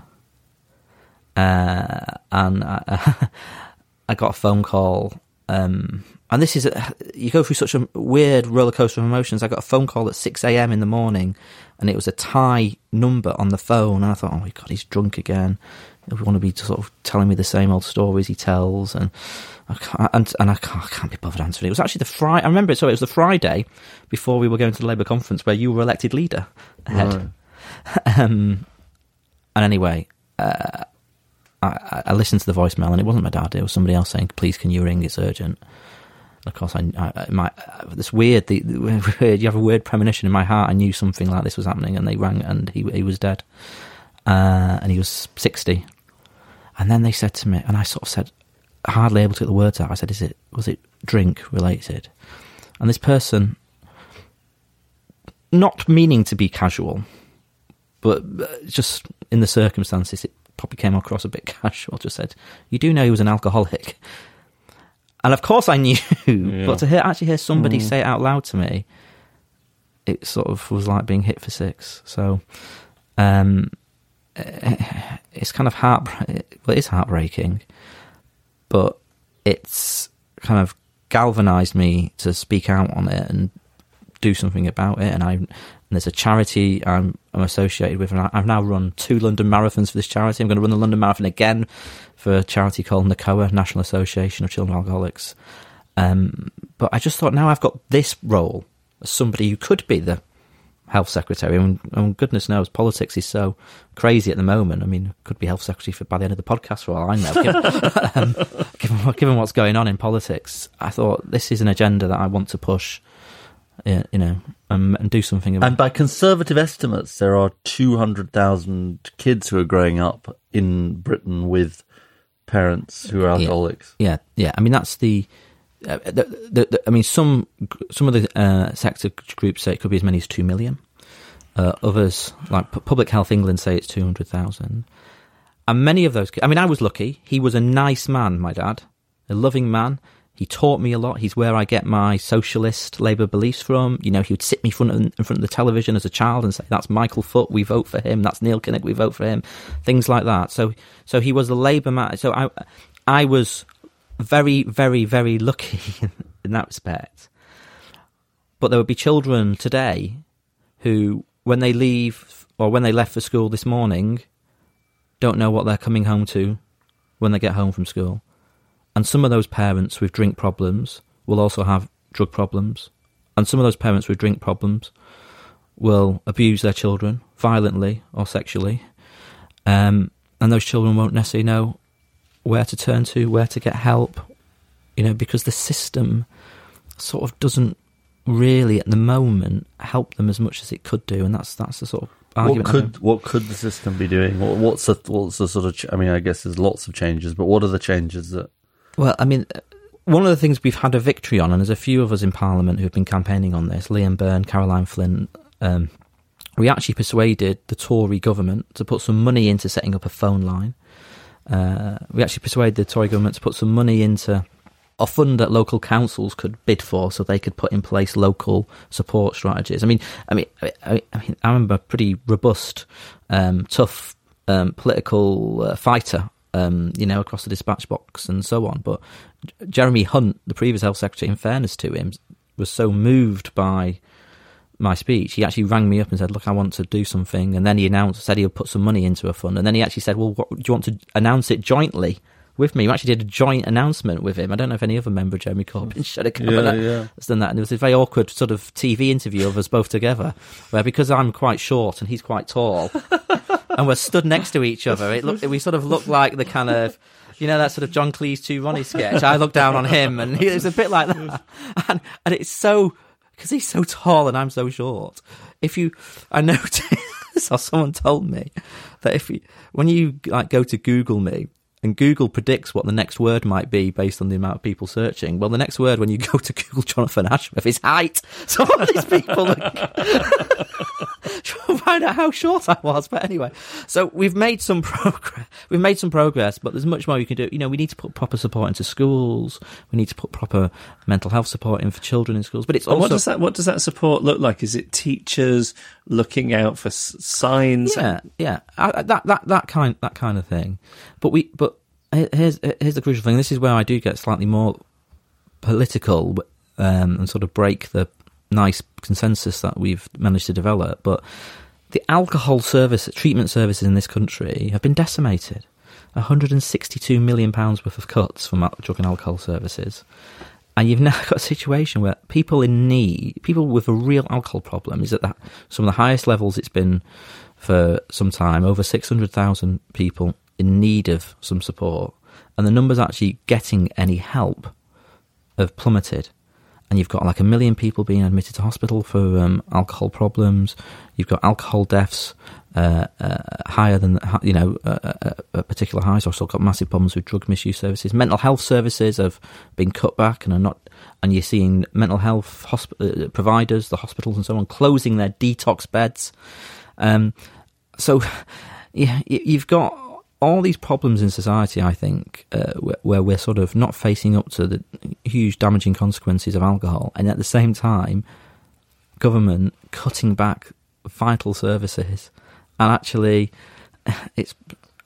Uh, and I, I got a phone call um, and this is a, you go through such a weird rollercoaster of emotions. I got a phone call at six a.m. in the morning, and it was a Thai number on the phone. And I thought, oh my god, he's drunk again. We want to be sort of telling me the same old stories he tells, and I can't, and, and I, can't, I can't be bothered answering. It was actually the Friday. I remember it. So it was the Friday before we were going to the Labour conference where you were elected leader ahead. um, and anyway, uh, I, I listened to the voicemail, and it wasn't my dad. It was somebody else saying, "Please, can you ring? It's urgent." Of course, I, I my this weird. The. You have a weird premonition in my heart. I knew something like this was happening, and they rang, and he he was dead, uh, and he was sixty. And then they said to me, and I sort of said, hardly able to get the words out. I said, "Is it was it drink related?" And this person, not meaning to be casual, but just in the circumstances, it probably came across a bit casual. Just said, "You do know he was an alcoholic." And of course I knew, yeah. but to hear, actually hear somebody mm. say it out loud to me, it sort of was like being hit for six. So, um, it's kind of heart, well, it is heartbreaking, but it's kind of galvanized me to speak out on it and do something about it. And I, And there's a charity I'm, I'm associated with, and I, I've now run two London marathons for this charity. I'm going to run the London Marathon again for a charity called NACOA, National Association of Children Alcoholics. Um, but I just thought now I've got this role as somebody who could be the health secretary. And, and goodness knows, politics is so crazy at the moment. I mean, could be health secretary for, by the end of the podcast for all I know. given, um, given, given what's going on in politics, I thought this is an agenda that I want to push you know, um, and do something. About. And by conservative estimates, there are 200,000 kids who are growing up in Britain with parents who are alcoholics. Yeah, yeah. I mean, that's the, uh, the, the, the, I mean, some some of the uh, sector groups say it could be as many as two million. Uh, others, like P- Public Health England, say it's two hundred thousand. And many of those, I mean, I was lucky. He was a nice man, my dad, a loving man. He taught me a lot. He's where I get my socialist Labour beliefs from. You know, he would sit me front of, in front of the television as a child and say, "That's Michael Foot. We vote for him. That's Neil Kinnock. We vote for him." Things like that. So, so he was a Labour man. So I, I was very, very, very lucky in that respect. But there would be children today who, when they leave or when they left for school this morning, don't know what they're coming home to when they get home from school. And some of those parents with drink problems will also have drug problems. And some of those parents with drink problems will abuse their children violently or sexually. Um, and those children won't necessarily know where to turn to, where to get help, you know, because the system sort of doesn't really at the moment help them as much as it could do. And that's, that's the sort of argument what could what could the system be doing? What, what's the what's the sort of? Ch- I mean, I guess there's lots of changes, but what are the changes that well, I mean, one of the things we've had a victory on, and there's a few of us in Parliament who've been campaigning on this Liam Byrne, Caroline Flint. Um, we actually persuaded the Tory government to put some money into setting up a phone line. Uh, we actually persuaded the Tory government to put some money into a fund that local councils could bid for, so they could put in place local support strategies. I mean, I mean, I, I mean, I remember a pretty robust, um, tough um, political uh, fighter um, you know, across the dispatch box and so on. But Jeremy Hunt, the previous health secretary, in fairness to him, was so moved by my speech, he actually rang me up and said, "Look, I want to do something." And then he announced, said he'll put some money into a fund. And then he actually said, "Well, what, do you want to announce it jointly with me?" We actually did a joint announcement with him. I don't know if any other member of Jeremy Corbyn should have come yeah, yeah. has done that. And it was a very awkward sort of TV interview of us both together, where because I'm quite short and he's quite tall, and we're stood next to each other. It looked, we sort of looked like the kind of, you know, that sort of John Cleese to Ronnie sketch. I looked down on him, and it was a bit like that. And, and it's so because he's so tall and I'm so short. If you, I noticed, or someone told me that if you, when you like go to Google me and Google predicts what the next word might be based on the amount of people searching. Well, the next word when you go to Google Jonathan Ashworth is height. So all these people trying to find out how short I was. But anyway, so we've made some progress. We've made some progress, but there's much more we can do. You know, we need to put proper support into schools. We need to put proper mental health support in for children in schools. But it's also what does that what does that support look like? Is it teachers looking out for signs? Yeah, yeah, I, that that that kind that kind of thing. But we but here's here's the crucial thing. This is where I do get slightly more political um, and sort of break the nice consensus that we've managed to develop. But the alcohol service treatment services in this country have been decimated. 162 million pounds worth of cuts from drug and alcohol services. And you've now got a situation where people in need, people with a real alcohol problem, is at that some of the highest levels it's been for some time. Over 600,000 people in need of some support, and the numbers actually getting any help have plummeted. And you've got like a million people being admitted to hospital for um, alcohol problems. You've got alcohol deaths uh, uh, higher than you know uh, particular highs. Also got massive problems with drug misuse services. Mental health services have been cut back and are not. And you're seeing mental health hosp- uh, providers, the hospitals and so on, closing their detox beds. Um, so yeah, you've got all these problems in society, I think, uh, where, where, we're sort of not facing up to the huge damaging consequences of alcohol, and at the same time, government cutting back vital services, and actually, it's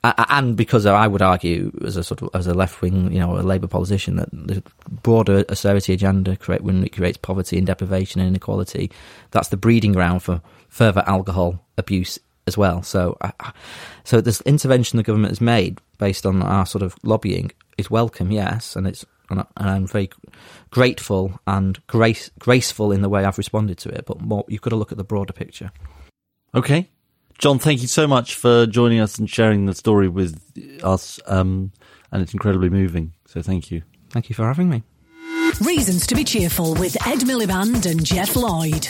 and because I would argue, as a sort of as a left wing, you know, a Labour politician, that the broader austerity agenda create when it creates poverty and deprivation and inequality, that's the breeding ground for further alcohol abuse as well. So, uh, so this intervention the government has made based on our sort of lobbying is welcome, yes, and it's and I'm very grateful and grace, graceful in the way I've responded to it. But more, you've got to look at the broader picture. Okay, John, thank you so much for joining us and sharing the story with us. Um, and it's incredibly moving. So thank you. Thank you for having me. Reasons to be cheerful with Ed Miliband and Geoff Lloyd.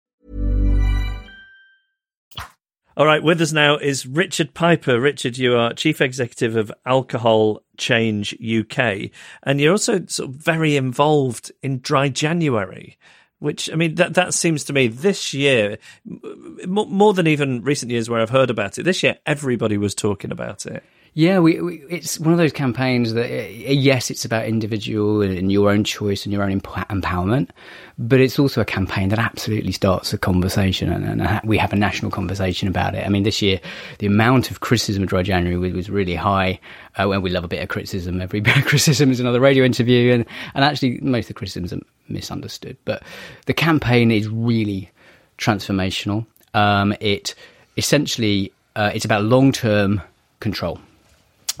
All right, with us now is Richard Piper. Richard, you are Chief Executive of Alcohol Change UK, and you're also sort of very involved in Dry January which I mean that that seems to me this year more than even recent years where I've heard about it. This year, everybody was talking about it. Yeah, we, we, it's one of those campaigns that, uh, yes, it's about individual and your own choice and your own empowerment, but it's also a campaign that absolutely starts a conversation, and, and we have a national conversation about it. I mean, this year, the amount of criticism of Dry January was, was really high. Uh, we love a bit of criticism. Every bit of criticism is another radio interview, and, and actually, most of the criticisms are misunderstood. But the campaign is really transformational. Um, it essentially uh, it's about long term control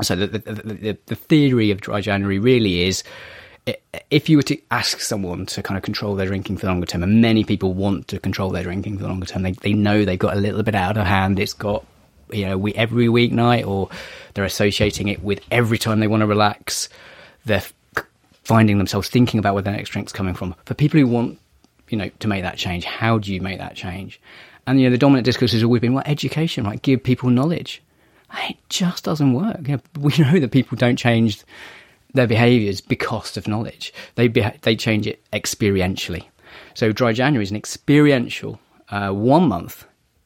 so the, the, the, the theory of dry January really is if you were to ask someone to kind of control their drinking for the longer term, and many people want to control their drinking for the longer term, they, they know they've got a little bit out of hand. It's got, you know, we, every weeknight, or they're associating it with every time they want to relax. They're finding themselves thinking about where their next drink's coming from. For people who want, you know, to make that change, how do you make that change? And, you know, the dominant discourse has always been, well, education, right? Give people knowledge it just doesn't work. You know, we know that people don't change their behaviours because of knowledge. They they change it experientially. So dry January is an experiential uh, one month.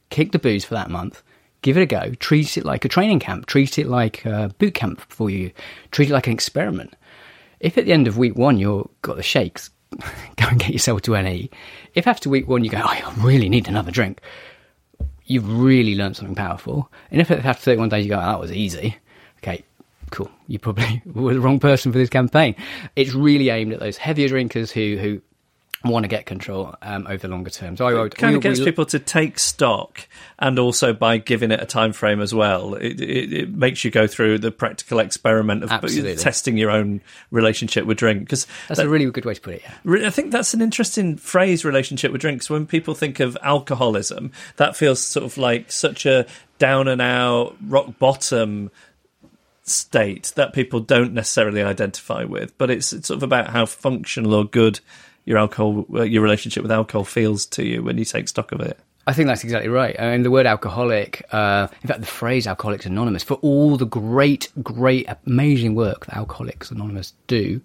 Kick the booze for that month. Give it a go. Treat it like a training camp. Treat it like a boot camp for you. Treat it like an experiment. If at the end of week one you've got the shakes, go and get yourself to A&E. If after week one you go, oh, I really need another drink, you've really learned something powerful. And if after 31 days you go, oh, that was easy, okay, cool. You probably were the wrong person for this campaign. It's really aimed at those heavier drinkers who, who want to get control um, over the longer term. So I would kind of gets we, people to take stock, and also by giving it a time frame as well, it, it, it makes you go through the practical experiment of absolutely. testing your own relationship with drink. Because that's that, a really good way to put it. Yeah. I think that's an interesting phrase, relationship with drinks. When people think of alcoholism, that feels sort of like such a down and out, rock bottom state that people don't necessarily identify with. But it's, it's sort of about how functional or good your alcohol, uh, your relationship with alcohol feels to you when you take stock of it. I think that's exactly right. I mean, the word alcoholic, uh, in fact, the phrase Alcoholics Anonymous, for all the great, great, amazing work that Alcoholics Anonymous do,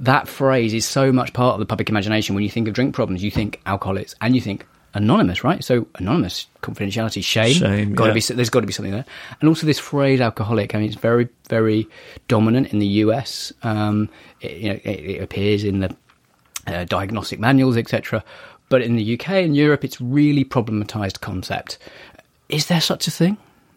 that phrase is so much part of the public imagination. When you think of drink problems, you think alcoholics and you think anonymous, right? So anonymous, confidentiality, shame. Shame. Got yeah. be, there's got to be something there. And also this phrase alcoholic. I mean, it's very, very dominant in the US. Um, it, you know, it, it appears in the uh, diagnostic manuals, etc. But in the UK and Europe, it's really problematized concept. Is there such a thing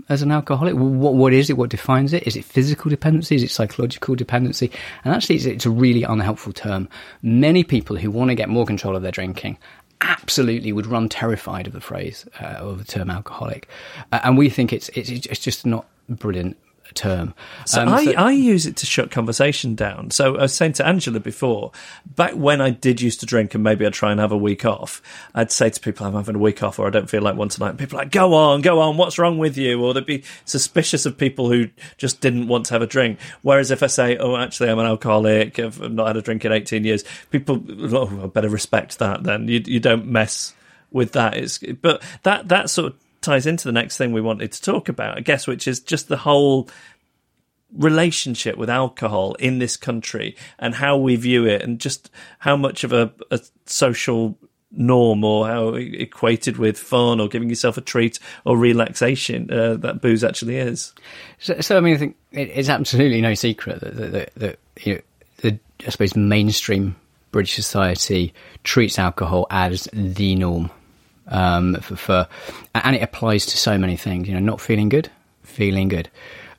as an alcoholic? What, what is it? What defines it? Is it physical dependency? Is it psychological dependency? And actually, it's, it's a really unhelpful term. Many people who want to get more control of their drinking absolutely would run terrified of the phrase uh, of the term alcoholic, uh, and we think it's, it's it's just not brilliant term. So Um, I, so- I use it to shut conversation down. So I was saying to Angela before, back when I did used to drink and maybe I'd try and have a week off, I'd say to people, I'm having a week off or I don't feel like one tonight. And people are like, go on, go on, what's wrong with you? Or they'd be suspicious of people who just didn't want to have a drink. Whereas if I say, oh, actually, I'm an alcoholic, I've not had a drink in 18 years, people, oh, I better respect that then. You, you don't mess with that. It's, but that, that sort of ties into the next thing we wanted to talk about, I guess, which is just the whole relationship with alcohol in this country and how we view it and just how much of a, a social norm or how equated with fun or giving yourself a treat or relaxation uh, that booze actually is. So, so I mean, I think it's absolutely no secret that, that, that, that you know, the, I suppose mainstream British society treats alcohol as the norm. Um, for, for and it applies to so many things. You know, not feeling good, feeling good,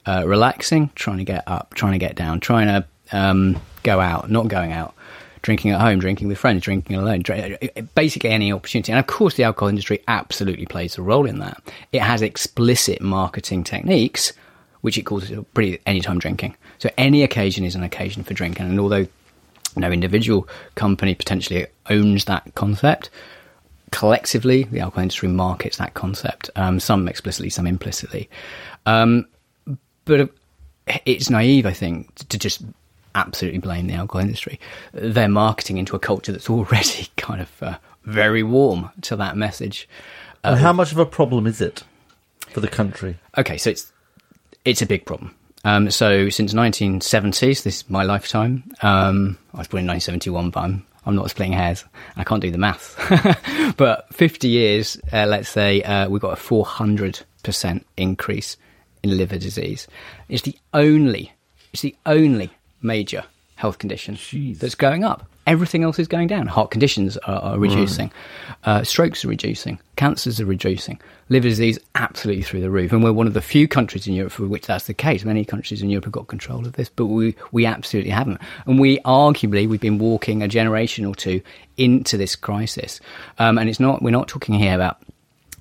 uh, relaxing, trying to get up, trying to get down, trying to um, go out, not going out, drinking at home, drinking with friends, drinking alone, dr- basically any opportunity. And of course, the alcohol industry absolutely plays a role in that. It has explicit marketing techniques, which it calls pretty anytime drinking. So any occasion is an occasion for drinking. And although no individual company potentially owns that concept, collectively, the alcohol industry markets that concept, um, some explicitly, some implicitly. Um, but it's naive, I think, to just absolutely blame the alcohol industry. They're marketing into a culture that's already kind of uh, very warm to that message. and how much of a problem is it for the country? Okay, so it's it's a big problem. Um, so since 1970s, this is my lifetime. Um, I was born in 1971, but I'm I'm not splitting hairs. I can't do the maths. but 50 years, uh, let's say, uh, we've got a 400 percent increase in liver disease. It's the only it's the only major health condition that's going up. Everything else is going down. Heart conditions are, are reducing, uh, strokes are reducing, cancers are reducing, liver disease absolutely through the roof. And we're one of the few countries in Europe for which that's the case. Many countries in Europe have got control of this, but we, we absolutely haven't. And we arguably, we've been walking a generation or two into this crisis. Um, and it's not, we're not talking here about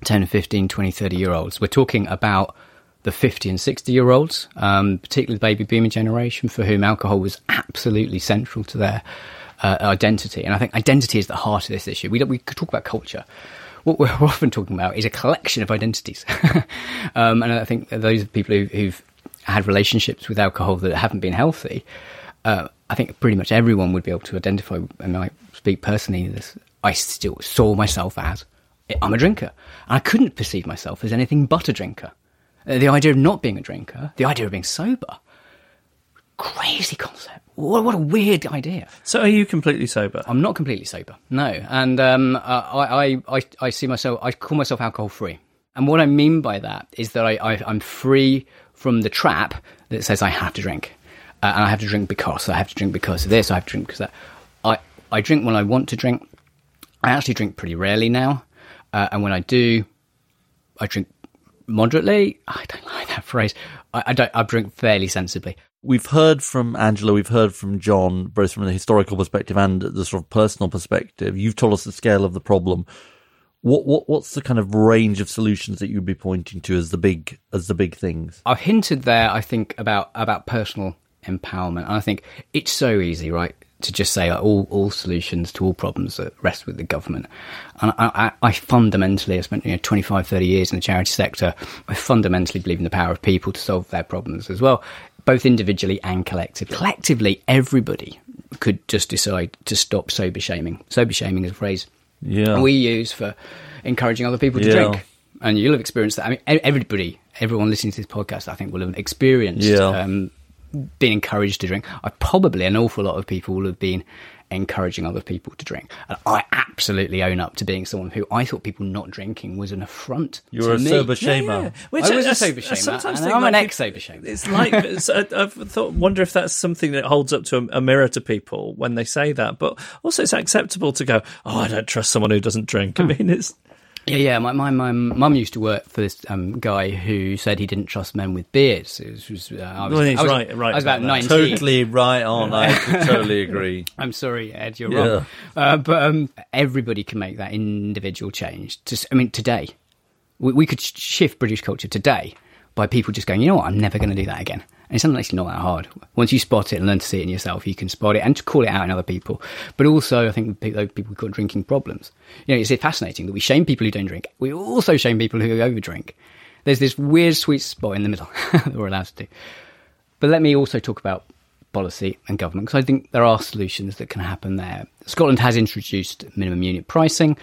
10, 15, 20, 30 year olds. We're talking about the 50 and 60 year olds, um, particularly the baby boomer generation, for whom alcohol was absolutely central to their uh, identity. And I think identity is the heart of this issue. We, we could talk about culture. What we're often talking about is a collection of identities. um, and I think those people who, who've had relationships with alcohol that haven't been healthy, uh, I think pretty much everyone would be able to identify, and I speak personally, this, I still saw myself as I'm a drinker. I couldn't perceive myself as anything but a drinker. Uh, the idea of not being a drinker, the idea of being sober, crazy concept. What, what a weird idea. So are you completely sober? I'm not completely sober, no. And um, uh, I, I, I, I see myself, I call myself alcohol free. And what I mean by that is that I, I, I'm free from the trap that says I have to drink. Uh, and I have to drink because, I have to drink because of this, I have to drink because of that. I, I drink when I want to drink. I actually drink pretty rarely now. Uh, and when I do, I drink moderately. I don't like that phrase. I, I don't. I drink fairly sensibly. We've heard from Angela, we've heard from John, both from the historical perspective and the sort of personal perspective. You've told us the scale of the problem. What what what's the kind of range of solutions that you'd be pointing to as the big as the big things? I've hinted there. I think about about personal empowerment, and I think it's so easy, right, to just say like, all all solutions to all problems that rest with the government. And I, I, I fundamentally, I spent you know 25, 30 years in the charity sector. I fundamentally believe in the power of people to solve their problems as well, both individually and collectively. Collectively, everybody could just decide to stop sober shaming. Sober shaming is a phrase Yeah. we use for encouraging other people to Yeah. drink. And you'll have experienced that. I mean, everybody, everyone listening to this podcast, I think, will have experienced Yeah. um, being encouraged to drink. I probably an awful lot of people will have been encouraging other people to drink. And I absolutely own up to being someone who I thought people not drinking was an affront. You're to a me. sober shamer. Which I was I- a sober shamer, sometimes and I'm like an like, ex-sober shamer. It's like it's, I, I've thought, wonder if that's something that holds up to a, a mirror to people when they say that. But also, it's acceptable to go, "Oh, I don't trust someone who doesn't drink." Hmm. I mean, it's Yeah, yeah. My my my mum used to work for this um, guy who said he didn't trust men with beards. It was, was, uh, I was, Well, he's I was, right- right I was about about nineteen. Totally right on. I totally agree. I'm sorry, Ed, you're Yeah. wrong. Uh, but um, everybody can make that individual change. Just, I mean, today, we, we could shift British culture today by people just going, you know what, I'm never going to do that again. It's actually not that hard. Once you spot it and learn to see it in yourself, you can spot it and to call it out in other people. But also, I think people who've got drinking problems. You know, it's fascinating that we shame people who don't drink. We also shame people who overdrink. There's this weird sweet spot in the middle that we're allowed to do. But let me also talk about policy and government because I think there are solutions that can happen there. Scotland has introduced minimum unit pricing.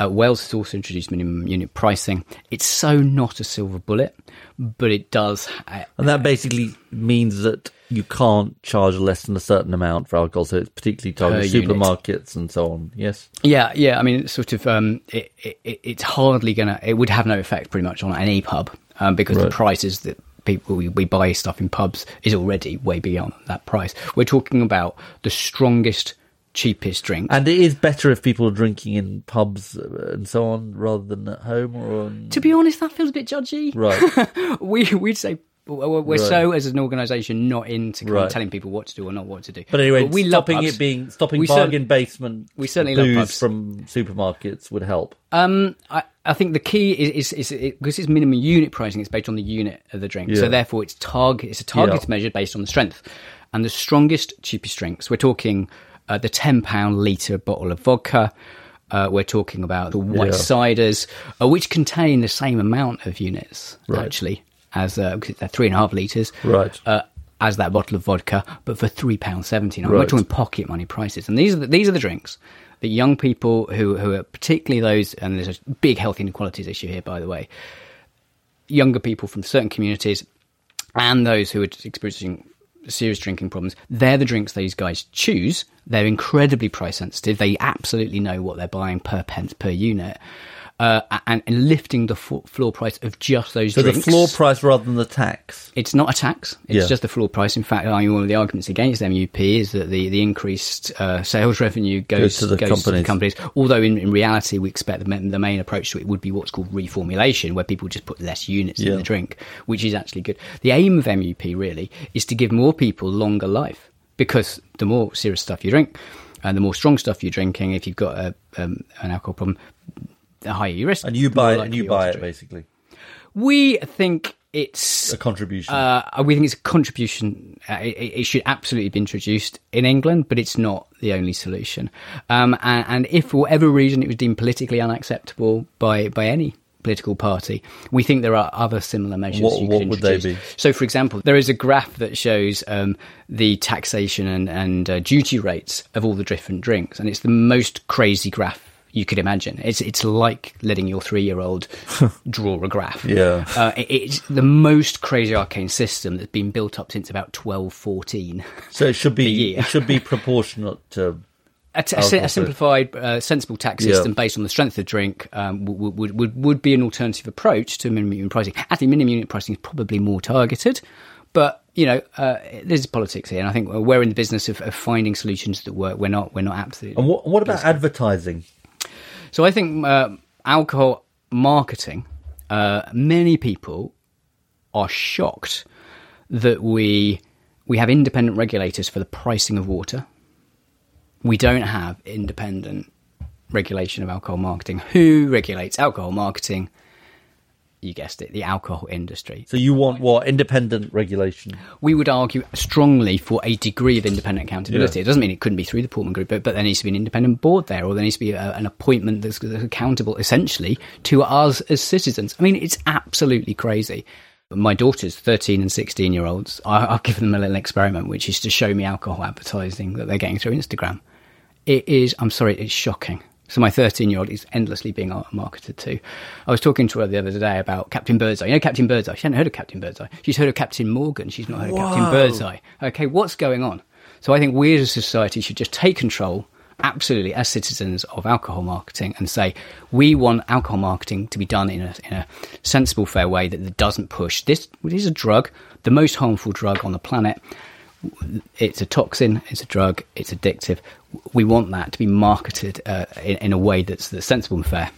Uh, Wales has also introduced minimum unit pricing. It's so not a silver bullet, but it does. Uh, and that basically means that you can't charge less than a certain amount for alcohol. So it's particularly targeted supermarkets and so on. Yes. Yeah, yeah. I mean, it's sort of um, it, it, it's hardly gonna. It would have no effect pretty much on any pub um, because right. the prices that people we, we buy stuff in pubs is already way beyond that price. We're talking about the strongest cheapest drink. And it is better if people are drinking in pubs and so on rather than at home or on... To be honest, that feels a bit judgy. Right. we, we'd say we're right. so as an organisation not into kind right. of telling people what to do or not what to do. But anyway, but we stopping it being stopping we bargain cer- basement. We certainly love pubs from supermarkets would help. Um, I, I think the key is is, is it, because it's minimum unit pricing. It's based on the unit of the drink, yeah. so therefore it's target. It's a target yeah. measure based on the strength, and the strongest, cheapest drinks. We're talking uh, the ten pound liter bottle of vodka. Uh, we're talking about the white yeah. ciders, uh, which contain the same amount of units right. actually as uh, they're three and a half liters, right? Uh, as that bottle of vodka, but for three pound seventy. Now right. we're talking pocket money prices, and these are the, these are the drinks that young people who who are particularly those, and there's a big health inequalities issue here, by the way. Younger people from certain communities and those who are experiencing serious drinking problems, they're the drinks these guys choose. They're incredibly price sensitive. They absolutely know what they're buying per pence per unit uh, and, and, lifting the floor price of just those so drinks. the floor price rather than the tax. It's not a tax. It's yeah. just the floor price. In fact, I mean, one of the arguments against MUP is that the, the increased uh, sales revenue goes, goes, to, the goes to, the companies. Although in, in reality, we expect the, the, main approach to it would be what's called reformulation, where people just put less units yeah. in the drink, which is actually good. The aim of MUP really is to give more people longer life because the more serious stuff you drink, and the more strong stuff you're drinking, if you've got a, um, an alcohol problem, the higher risk. And you buy it, and you buy it basically. We think it's a contribution. Uh, we think it's a contribution. Uh, it, it, should absolutely be introduced in England, but it's not the only solution. Um, and, and, if for whatever reason it was deemed politically unacceptable by by any political party, we think there are other similar measures. What, what would they be? So, for example, there is a graph that shows um, the taxation and, and uh, duty rates of all the different drinks, and it's the most crazy graph you could imagine. It's it's like letting your three year old draw a graph. Yeah, uh, it, it's the most crazy arcane system that's been built up since about twelve fourteen. So it should be it should be proportionate to. A, t- a, simplified, uh, sensible tax system yeah. based on the strength of the drink um, would, would, would, would be an alternative approach to minimum unit pricing. I think minimum unit pricing is probably more targeted, but you know, uh, there's politics here, and I think we're in the business of, of, finding solutions that work. We're not, we're not absolutely. And what, what about advertising? So I think uh, alcohol marketing, uh, many people are shocked that we we have independent regulators for the pricing of water. We don't have independent regulation of alcohol marketing. Who regulates alcohol marketing? You guessed it, the alcohol industry. So you want what independent regulation? We would argue strongly for a degree of independent accountability. Yeah. It doesn't mean it couldn't be through the Portman Group, but, but there needs to be an independent board there, or there needs to be a, an appointment that's, that's accountable essentially to us as citizens. I mean, it's absolutely crazy. My daughters, 13 and 16 year olds, I, I've given them a little experiment, which is to show me alcohol advertising that they're getting through Instagram. It is, I'm sorry, it's shocking. So my 13 year old is endlessly being marketed to. I was talking to her the other day about Captain Birdseye. You know Captain Birdseye? She hadn't heard of Captain Birdseye. She's heard of Captain Morgan. She's not heard Whoa. of Captain Birdseye. Okay, what's going on? So I think we as a society should just take control, absolutely, as citizens of alcohol marketing, and say we want alcohol marketing to be done in a, in a sensible, fair way that doesn't push. This, this is a drug, the most harmful drug on the planet it's a toxin, it's a drug, it's addictive. We want that to be marketed uh, in, in, a way that's, that's sensible and fair.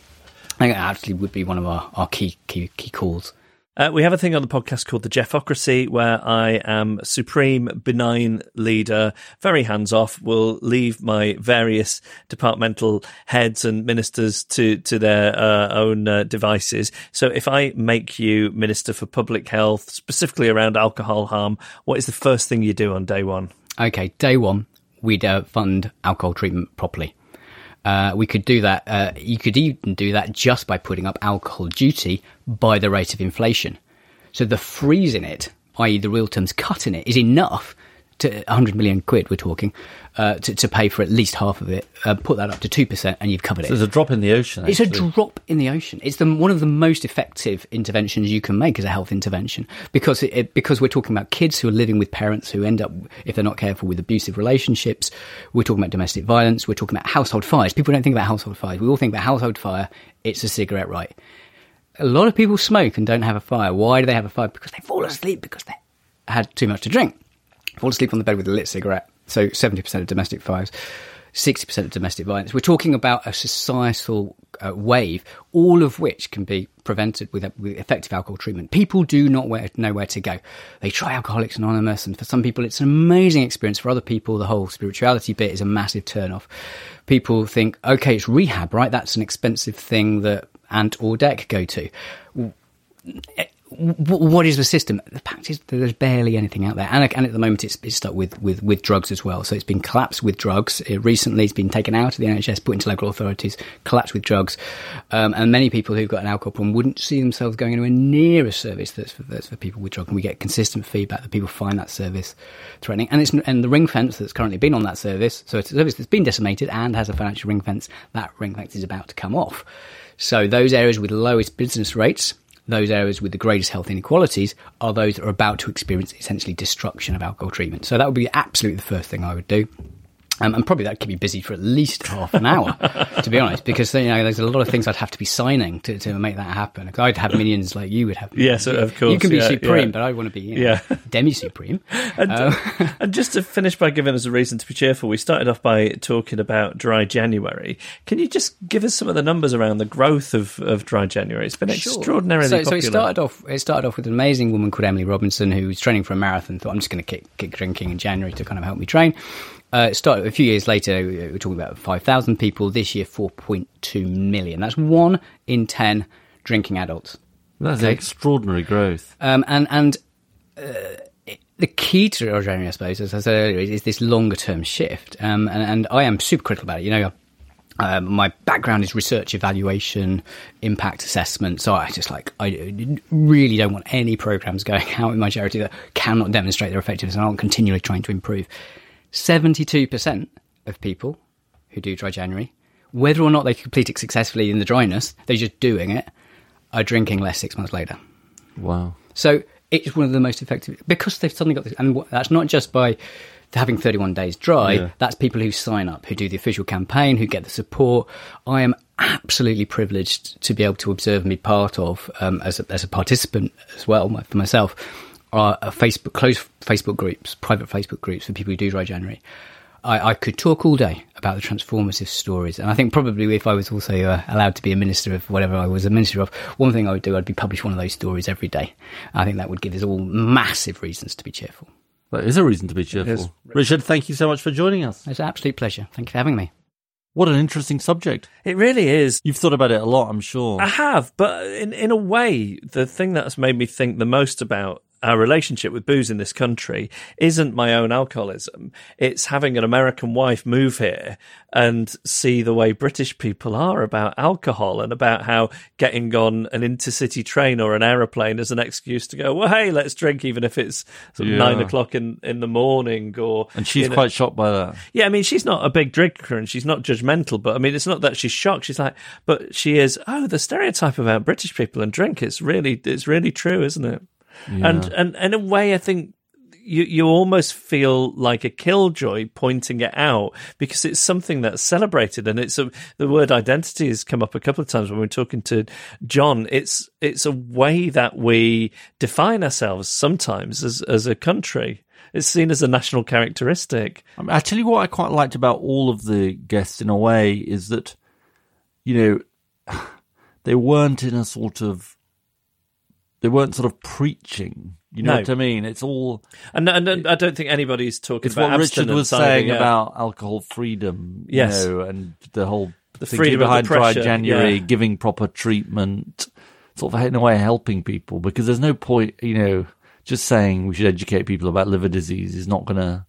I think that actually would be one of our, our key, key, key calls. Uh, we have a thing on the podcast called the Geoffocracy, where I am supreme benign leader, very hands off. Will leave my various departmental heads and ministers to to their uh, own uh, devices. So, if I make you minister for public health, specifically around alcohol harm, what is the first thing you do on day one? Okay, day one, we'd uh, fund alcohol treatment properly. Uh, we could do that. Uh, you could even do that just by putting up alcohol duty by the rate of inflation. So the freeze in it, i.e., the real terms cut in it, is enough to 100 million quid. We're talking uh, to, to pay for at least half of it. Uh, put that up to two percent, and you've covered it. So there's a drop in the ocean. It's a drop in the ocean. It's the, one of the most effective interventions you can make as a health intervention because it, it, because we're talking about kids who are living with parents who end up, if they're not careful, with abusive relationships. We're talking about domestic violence. We're talking about household fires. People don't think about household fires. We all think about household fire. It's a cigarette, right? A lot of people smoke and don't have a fire. Why do they have a fire? Because they fall asleep because they had too much to drink. Fall asleep on the bed with a lit cigarette. So 70% of domestic fires. 60% of domestic violence. We're talking about a societal uh, wave, all of which can be prevented with, with effective alcohol treatment. People do not where, know where to go. They try Alcoholics Anonymous, and for some people, it's an amazing experience. For other people, the whole spirituality bit is a massive turn-off. People think, okay, it's rehab, right? That's an expensive thing that Ant or Dec go to what is the system? The fact is there's barely anything out there, and, at the moment it's, it's stuck with, with, with drugs as well. So it's been collapsed with drugs. It recently, it's been taken out of the NHS, put into local authorities, collapsed with drugs, um, and many people who've got an alcohol problem wouldn't see themselves going anywhere near a service that's for, that's for people with drugs. And we get consistent feedback that people find that service threatening, and it's and the ring fence that's currently been on that service. So it's a service that's been decimated and has a financial ring fence. That ring fence is about to come off. So those areas with lowest business rates those areas with the greatest health inequalities are those that are about to experience essentially destruction of alcohol treatment. So that would be absolutely the first thing I would do. Um, and probably that could be busy for at least half an hour, to be honest, because you know there's a lot of things I'd have to be signing to, to make that happen. I'd have minions like you would have. Yes, of course. You can be yeah, supreme, yeah. but I want to be you know, Yeah. demi supreme. And, Um, and just to finish by giving us a reason to be cheerful, we started off by talking about dry January. Can you just give us some of the numbers around the growth of, of dry January? It's been extraordinarily so, popular. So it started off. It started off with an amazing woman called Emily Robinson who was training for a marathon. Thought I'm just going to kick, kick drinking in January to kind of help me train. Uh, it started a few years later. We're talking about five thousand people. This year, four point two million. That's one in ten drinking adults. That's extraordinary growth. Um, and and uh, the key to dry January, I suppose, as I said earlier, is, is this longer term shift. Um, and, and I am super critical about it. You know, um, my background is research evaluation, impact assessment. So I just like, I really don't want any programs going out in my charity that cannot demonstrate their effectiveness and aren't continually trying to improve. 72% of people who do dry January, whether or not they complete it successfully in the dryness, they're just doing it, are drinking less six months later. Wow. So it's one of the most effective because they've suddenly got this, and that's not just by having 31 days dry. Yeah. That's people who sign up, who do the official campaign, who get the support. I am absolutely privileged to be able to observe and be part of um, as a, as a participant as well for myself. Are a Facebook close Facebook groups, private Facebook groups for people who do dry January. I, I could talk all day about the transformative stories, and I think probably if I was also uh, allowed to be a minister of whatever I was a minister of, one thing I would do, I'd be publish one of those stories every day. I think that would give us all massive reasons to be cheerful. That is a reason to be cheerful. Richard, thank you so much for joining us. It's an absolute pleasure. Thank you for having me. What an interesting subject. It really is. You've thought about it a lot, I'm sure. I have, but in in a way, the thing that's made me think the most about our relationship with booze in this country isn't my own alcoholism. It's having an American wife move here and see the way British people are about alcohol and about how getting on an intercity train or an aeroplane is an excuse to go, well, hey, let's drink, even if it's sort of Yeah. nine o'clock in, in the morning or. and she's quite shocked by that. yeah, I mean, she's not a big drinker and she's not judgmental, but I mean, it's not that she's shocked. She's like, but she is. Oh, the stereotype about British people and drink. It's really, it's really true, isn't it? And and and in a way, I think you you almost feel like a killjoy pointing it out because it's something that's celebrated and it's a the word identity has come up a couple of times when we we're talking to John. It's it's a way that we define ourselves sometimes as as a country. It's seen as a national characteristic. I, mean, I tell you what I quite liked about all of the guests in a way is that, you know, they weren't in a sort of they weren't sort of preaching. You know No. what I mean? It's all And, and, and I don't think anybody's talking it's about what Richard was saying yeah. about alcohol freedom. you Yes. know, and the whole The freedom of the behind Dry pressure, January, yeah. giving proper treatment, sort of in a way helping people because there's no point, you know, just saying we should educate people about liver disease is not gonna,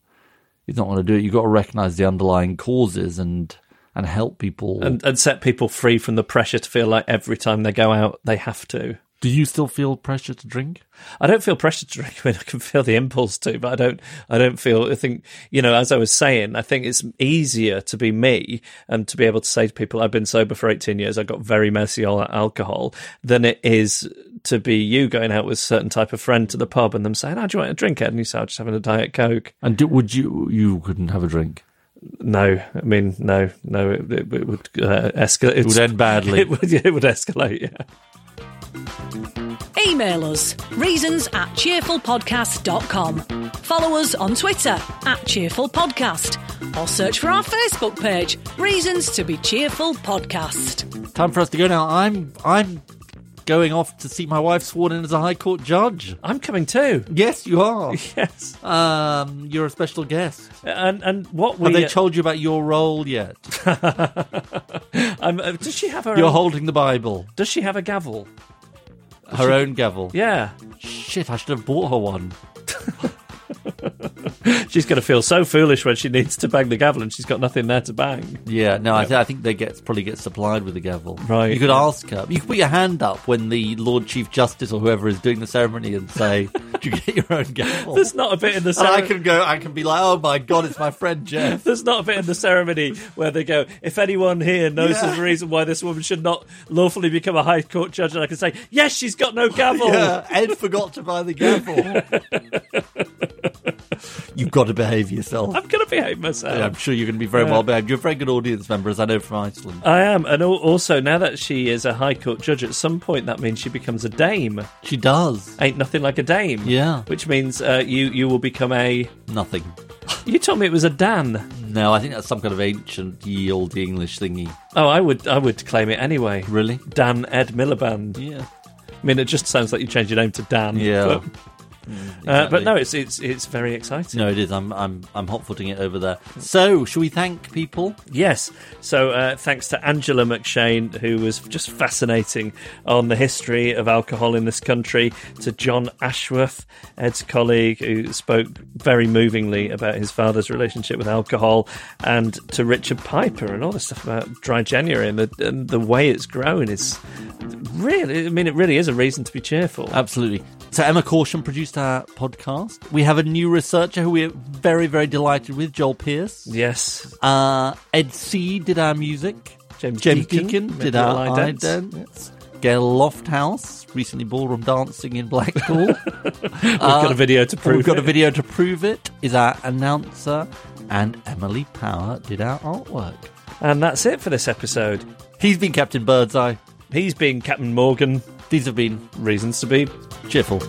it's not gonna do it. You've got to recognise the underlying causes and and help people. and, and set people free from the pressure to feel like every time they go out they have to. Do you still feel pressure to drink? I don't feel pressure to drink. I mean, I can feel the impulse to, but I don't. I don't feel. I think you know, as I was saying, I think it's easier to be me and to be able to say to people, "I've been sober for eighteen years. I got very messy on alcohol," than it is to be you going out with a certain type of friend to the pub and them saying, "Oh, do you want a drink?" Ed? And you say, "I'm just having a diet coke." And do, would you you couldn't have a drink? No, I mean, no, no, it, it, it would uh, escalate. It would end badly. It would, it would escalate. Yeah. Email us reasons at cheerfulpodcast.com. Follow us on Twitter at Cheerful Podcast or search for our Facebook page, Reasons to Be Cheerful Podcast. Time for us to go now. I'm I'm going off to see my wife sworn in as a High Court judge. I'm coming too. Yes, you are. Yes, Um, you're a special guest. and and what we Have they told you about your role yet? um, uh, does she have her? You're own, holding the Bible, does she have a gavel? Her own gavel. Yeah, Shit, I should have bought her one. she's going to feel so foolish when she needs to bang the gavel and she's got nothing there to bang. Yeah, no, I, th- I think they get probably get supplied with a gavel. Right. You could ask her. You could put your hand up when the Lord Chief Justice or whoever is doing the ceremony and say, "Do you get your own gavel?" There's not a bit in the and I can go. I can be like, "Oh my god, it's my friend Geoff." There's not a bit in the ceremony where they go, if anyone here knows Yeah. the reason why this woman should not lawfully become a High Court judge, and I can say, yes, she's got no gavel. Yeah, Ed forgot to buy the gavel. You've got to behave yourself. I'm going to behave myself. Yeah, I'm sure you're going to be very well behaved. You're a very good audience member, as I know from Iceland. I am, and also now that she is a High Court judge, at some point that means she becomes a dame. She does. Ain't nothing like a dame. Yeah. Which means uh, you you will become a. Nothing. You told me it was a Dan. No, I think that's some kind of ancient ye old English thingy. Oh, I would I would claim it anyway. Really? Dan Ed Miliband. Yeah. I mean, it just sounds like you changed your name to Dan. Yeah. But, uh, exactly. but no, it's it's it's very exciting. No, it is. I'm I'm I'm hot footing it over there. So, shall we thank people? Yes. So uh, thanks to Angela McShane, who was just fascinating on the history of alcohol in this country, to John Ashworth, Ed's colleague, who spoke very movingly about his father's relationship with alcohol, and to Richard Piper and all the stuff about dry January and the, and the way it's grown is really, I mean, it really is a reason to be cheerful. Absolutely. So Emma Caution produced our podcast. We have a new researcher who we're very, very delighted with, Joel Pierce. yes. Uh, Ed C did our music. James, James Deacon, Deacon did our Eye Dance. dance. Gail Lofthouse, recently ballroom dancing in Blackpool. We've got a video to prove We've got a video to prove it. Is our announcer, and Emily Power did our artwork. And that's it for this episode. He's been Captain Birdseye. He's been Captain Morgan. These have been Reasons to be cheerful.